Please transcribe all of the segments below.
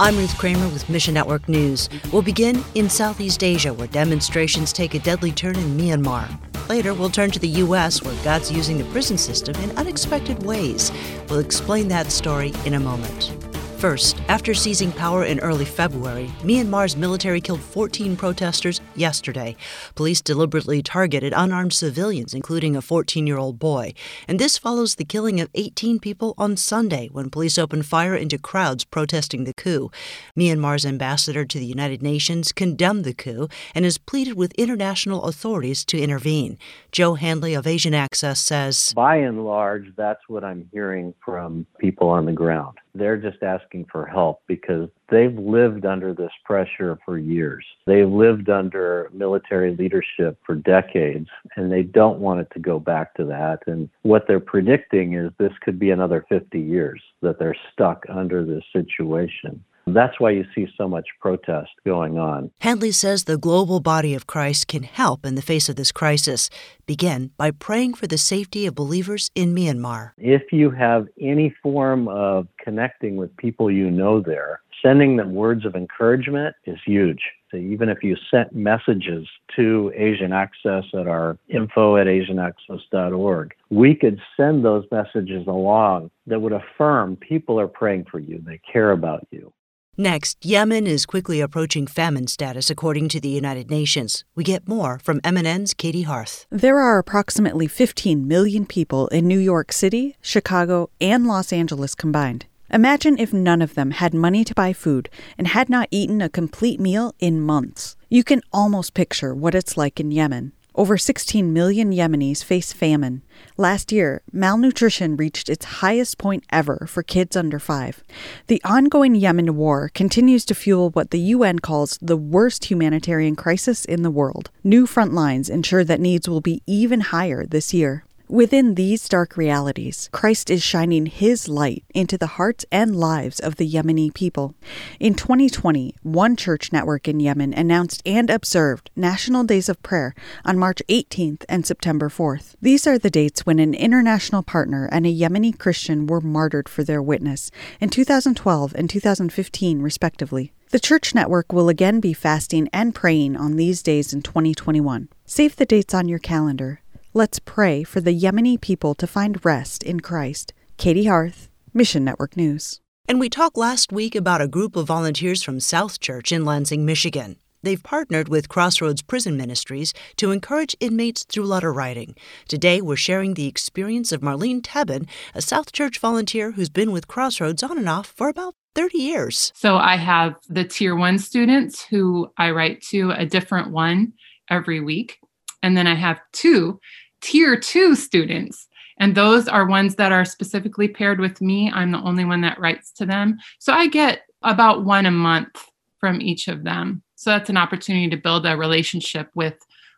I'm Ruth Kramer with Mission Network News. We'll begin in Southeast Asia, where demonstrations take a deadly turn in Myanmar. Later, we'll turn to the U.S., where God's using the prison system in unexpected ways. We'll explain that story in a moment. First, after seizing power in early February, Myanmar's military killed 14 protesters yesterday. Police deliberately targeted unarmed civilians, including a 14 year old boy. And this follows the killing of 18 people on Sunday when police opened fire into crowds protesting the coup. Myanmar's ambassador to the United Nations condemned the coup and has pleaded with international authorities to intervene. Joe Handley of Asian Access says By and large, that's what I'm hearing from people on the ground. They're just asking for help because they've lived under this pressure for years. They've lived under military leadership for decades and they don't want it to go back to that. And what they're predicting is this could be another 50 years that they're stuck under this situation. That's why you see so much protest going on. Handley says the global body of Christ can help in the face of this crisis. Begin by praying for the safety of believers in Myanmar. If you have any form of connecting with people you know there, sending them words of encouragement is huge. So even if you sent messages to Asian Access at our info at asianaccess.org, we could send those messages along that would affirm people are praying for you, they care about you. Next, Yemen is quickly approaching famine status according to the United Nations. We get more from MNN's Katey Hearth. There are approximately 15 million people in New York City, Chicago, and Los Angeles combined. Imagine if none of them had money to buy food and had not eaten a complete meal in months. You can almost picture what it's like in Yemen. Over 16 million Yemenis face famine. Last year, malnutrition reached its highest point ever for kids under five. The ongoing Yemen war continues to fuel what the UN calls the worst humanitarian crisis in the world. New front lines ensure that needs will be even higher this year. Within these dark realities, Christ is shining His light into the hearts and lives of the Yemeni people. In 2020, one church network in Yemen announced and observed National Days of Prayer on March 18th and September 4th. These are the dates when an international partner and a Yemeni Christian were martyred for their witness in 2012 and 2015, respectively. The church network will again be fasting and praying on these days in 2021. Save the dates on your calendar. Let's pray for the Yemeni people to find rest in Christ. Katey Hearth, Mission Network News. And we talked last week about a group of volunteers from South Church in Lansing, Michigan. They've partnered with Crossroads Prison Ministries to encourage inmates through letter writing. Today, we're sharing the experience of Marlene Tebben, a South Church volunteer who's been with Crossroads on and off for about 30 years. So I have the tier one students who I write to a different one every week. And then I have two tier two students. And those are ones that are specifically paired with me. I'm the only one that writes to them. So I get about one a month from each of them. So that's an opportunity to build a relationship with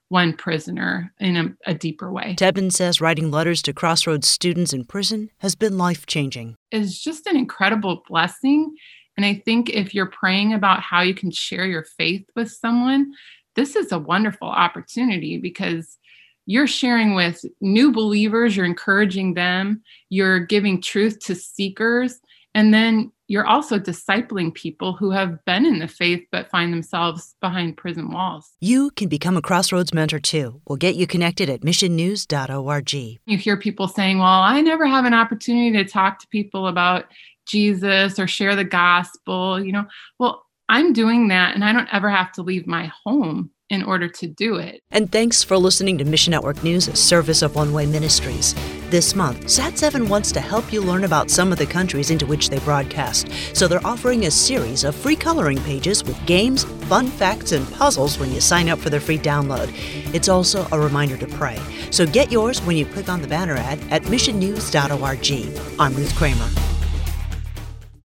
one prisoner in a, a deeper way. Tebben says writing letters to Crossroads students in prison has been life changing. It's just an incredible blessing. And I think if you're praying about how you can share your faith with someone, this is a wonderful opportunity because you're sharing with new believers, you're encouraging them, you're giving truth to seekers, and then you're also discipling people who have been in the faith but find themselves behind prison walls. You can become a Crossroads mentor too. We'll get you connected at missionnews.org. You hear people saying, Well, I never have an opportunity to talk to people about Jesus or share the gospel. You know, well, I'm doing that and I don't ever have to leave my home in order to do it. And thanks for listening to Mission Network News, a service of One Way Ministries. This month, SAT-7 wants to help you learn about some of the countries into which they broadcast. So they're offering a series of free coloring pages with games, fun facts, and puzzles when you sign up for their free download. It's also a reminder to pray. So get yours when you click on the banner ad at missionnews.org. I'm Ruth Kramer.